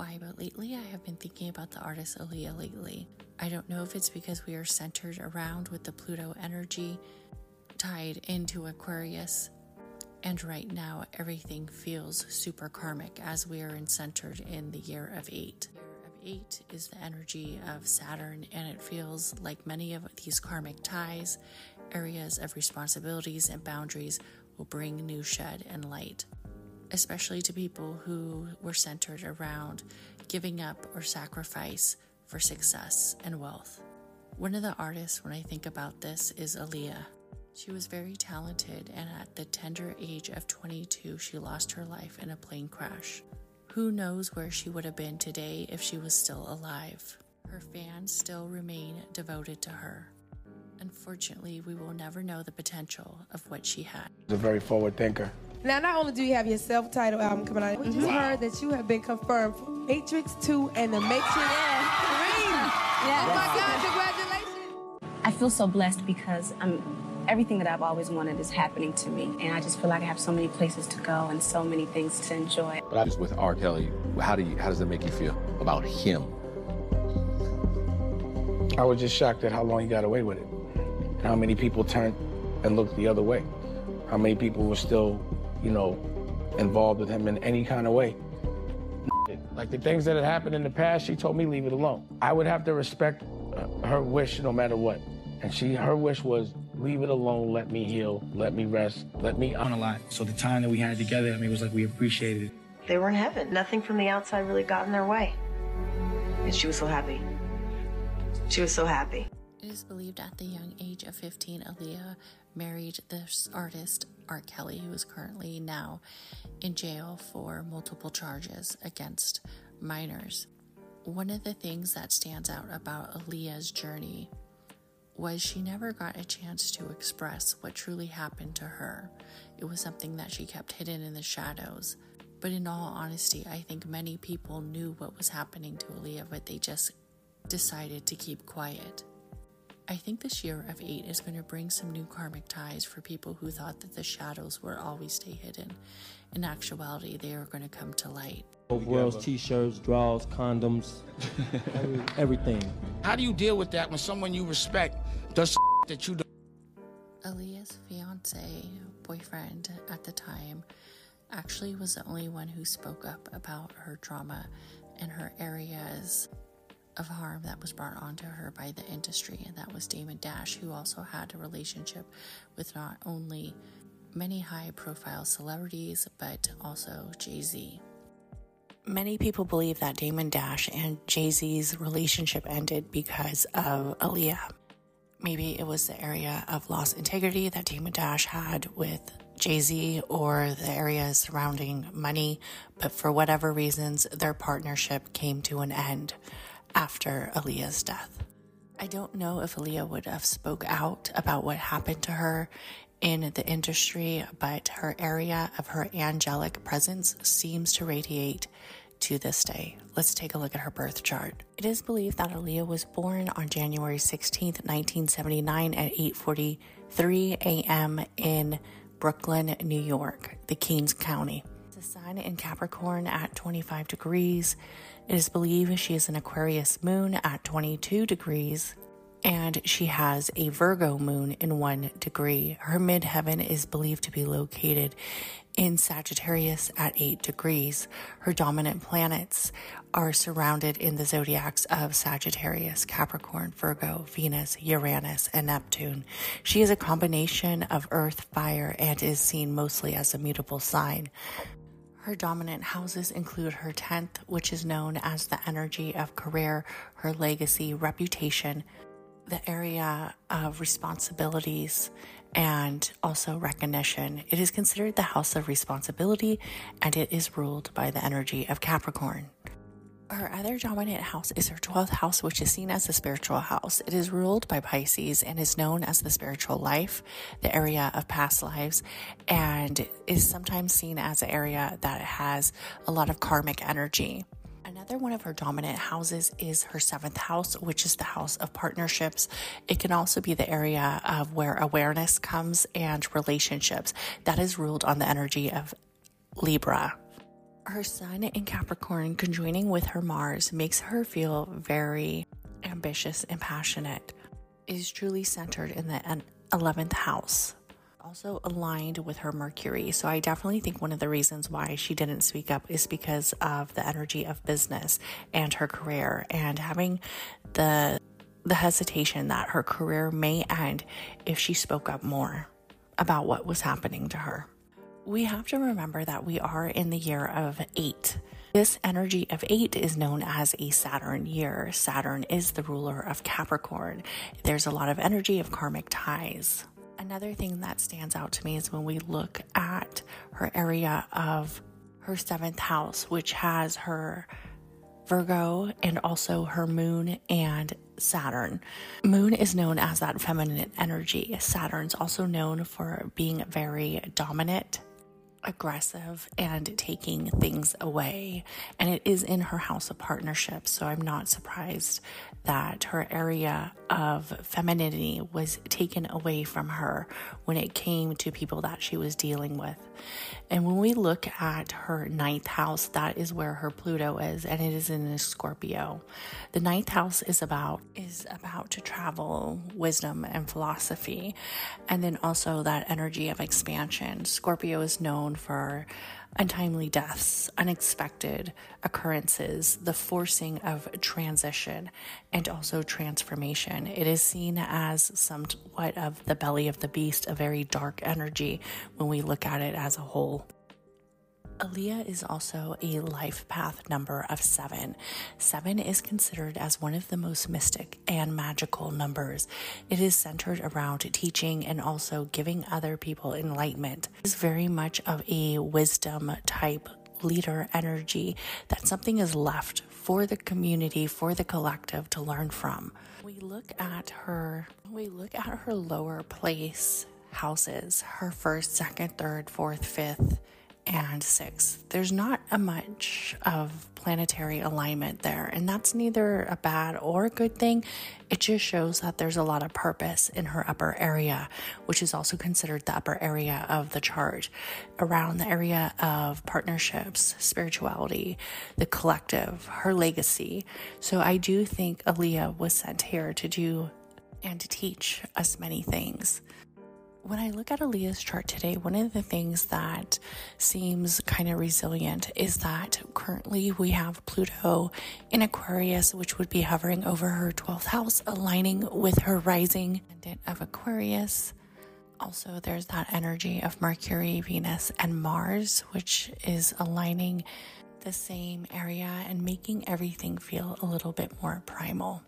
Why, but lately I have been thinking about the artist Aaliyah lately. I don't know if it's because we are centered around with the Pluto energy tied into Aquarius. And right now, everything feels super karmic as we are in centered in the year of eight. Eight is the energy of Saturn, and it feels like many of these karmic ties, areas of responsibilities, and boundaries will bring new shed and light especially to people who were centered around giving up or sacrifice for success and wealth. One of the artists, when I think about this, is Aaliyah. She was very talented, and at the tender age of 22, she lost her life in a plane crash. Who knows where she would have been today if she was still alive? Her fans still remain devoted to her. Unfortunately, we will never know the potential of what she had. She's a very forward thinker. Now, not only do you have your self-titled album coming out, we just mm-hmm. heard that you have been confirmed for Matrix 2 and The Matrix 3. Yeah. Oh my God, congratulations. I feel so blessed because I'm everything that I've always wanted is happening to me, and I just feel like I have so many places to go and so many things to enjoy. But I just with R. Kelly, how do you how does that make you feel about him? I was just shocked at how long he got away with it. How many people turned and looked the other way. How many people were still, you know, involved with him in any kind of way. Like the things that had happened in the past, she told me leave it alone. I would have to respect uh, her wish no matter what. And she, her wish was leave it alone, let me heal, let me rest, let me on a lot. So the time that we had together, I mean, it was like we appreciated it. They were in heaven. Nothing from the outside really got in their way. And she was so happy. She was so happy. It is believed at the young age of 15, Aaliyah married this artist, R. Kelly, who is currently now in jail for multiple charges against minors. One of the things that stands out about Aaliyah's journey was she never got a chance to express what truly happened to her. It was something that she kept hidden in the shadows. But in all honesty, I think many people knew what was happening to Aaliyah, but they just decided to keep quiet. I think this year of eight is going to bring some new karmic ties for people who thought that the shadows would always stay hidden. In actuality, they are going to come to light. World's t-shirts, drawers, condoms, every, everything. How do you deal with that when someone you respect does that you don't? Aaliyah's fiance, boyfriend at the time, actually was the only one who spoke up about her trauma and her areas of harm that was brought onto her by the industry, and that was Damon Dash, who also had a relationship with not only many high profile celebrities, but also Jay Z. Many people believe that Damon Dash and Jay Z's relationship ended because of Aaliyah. Maybe it was the area of lost integrity that Damon Dash had with Jay Z or the areas surrounding money, but for whatever reasons, their partnership came to an end after Aaliyah's death. I don't know if Aaliyah would have spoke out about what happened to her in the industry, but her area of her angelic presence seems to radiate to this day. Let's take a look at her birth chart. It is believed that Aaliyah was born on January 16th, 1979 at 8:43 a.m. in Brooklyn, New York, the Kings County. The sign in Capricorn at 25 degrees. It is believed she is an Aquarius moon at 22 degrees. and she has a Virgo moon in one degree. Her midheaven is believed to be located in Sagittarius at eight degrees. Her dominant planets are surrounded in the zodiacs of Sagittarius, Capricorn, Virgo, Venus, Uranus, and Neptune. She is a combination of earth, fire, and is seen mostly as a mutable sign. Her dominant houses include her 10th, which is known as the energy of career, her legacy, reputation, the area of responsibilities, and also recognition. It is considered the house of responsibility and it is ruled by the energy of Capricorn. Her other dominant house is her 12th house, which is seen as the spiritual house. It is ruled by Pisces and is known as the spiritual life, the area of past lives, and is sometimes seen as an area that has a lot of karmic energy. Another one of her dominant houses is her seventh house, which is the house of partnerships. It can also be the area of where awareness comes and relationships. That is ruled on the energy of Libra. Her sun in Capricorn conjoining with her Mars makes her feel very ambitious and passionate. It is truly centered in the 11th house also aligned with her Mercury. So I definitely think one of the reasons why she didn't speak up is because of the energy of business and her career and having the the hesitation that her career may end if she spoke up more about what was happening to her. We have to remember that we are in the year of 8. This energy of eight is known as a Saturn year. Saturn is the ruler of Capricorn. There's a lot of energy of karmic ties. Another thing that stands out to me is when we look at her area of her seventh house, which has her Virgo and also her moon and Saturn. Moon is known as that feminine energy. Saturn's also known for being very dominant aggressive and taking things away. And it is in her house of partnership. So I'm not surprised that her area of femininity was taken away from her when it came to people that she was dealing with. And when we look at her ninth house, that is where her Pluto is, and it is in Scorpio. The ninth house is about is about to travel, wisdom, and philosophy, and then also that energy of expansion. Scorpio is known for untimely deaths, unexpected occurrences, the forcing of transition, and also transformation. It is seen as somewhat of the belly of the beast, a very dark energy when we look at it as a whole. Aaliyah is also a life path number of seven. Seven is considered as one of the most mystic and magical numbers. It is centered around teaching and also giving other people enlightenment. It is very much of a wisdom type leader energy that something is left for the community, for the collective to learn from. We look at her, we look at her lower place houses, her first, second, third, fourth, fifth and six. There's not a much of planetary alignment there, and that's neither a bad or a good thing. It just shows that there's a lot of purpose in her upper area, which is also considered the upper area of the chart, around the area of partnerships, spirituality, the collective, her legacy. So I do think Aaliyah was sent here to do and to teach us many things. When I look at Aaliyah's chart today, one of the things that seems kind of resilient is that currently we have Pluto in Aquarius, which would be hovering over her 12th house, aligning with her rising of Aquarius. Also, there's that energy of Mercury, Venus, and Mars, which is aligning the same area and making everything feel a little bit more primal.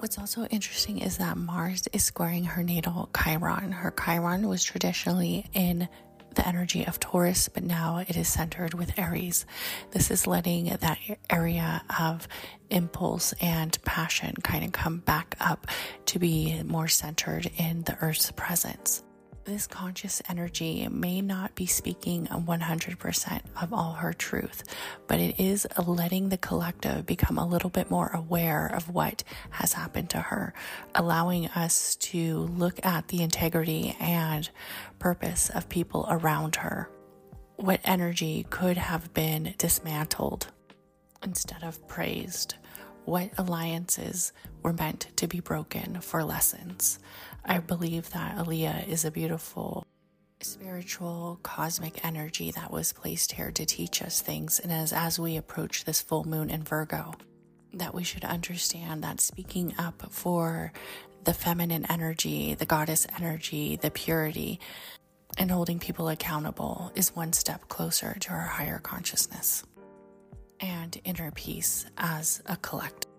What's also interesting is that Mars is squaring her natal Chiron. Her Chiron was traditionally in the energy of Taurus, but now it is centered with Aries. This is letting that area of impulse and passion kind of come back up to be more centered in the Earth's presence this conscious energy may not be speaking 100% of all her truth, but it is letting the collective become a little bit more aware of what has happened to her, allowing us to look at the integrity and purpose of people around her. What energy could have been dismantled instead of praised? what alliances were meant to be broken for lessons. I believe that Aaliyah is a beautiful spiritual cosmic energy that was placed here to teach us things and as as we approach this full moon in Virgo that we should understand that speaking up for the feminine energy, the goddess energy, the purity, and holding people accountable is one step closer to our higher consciousness and inner peace as a collective.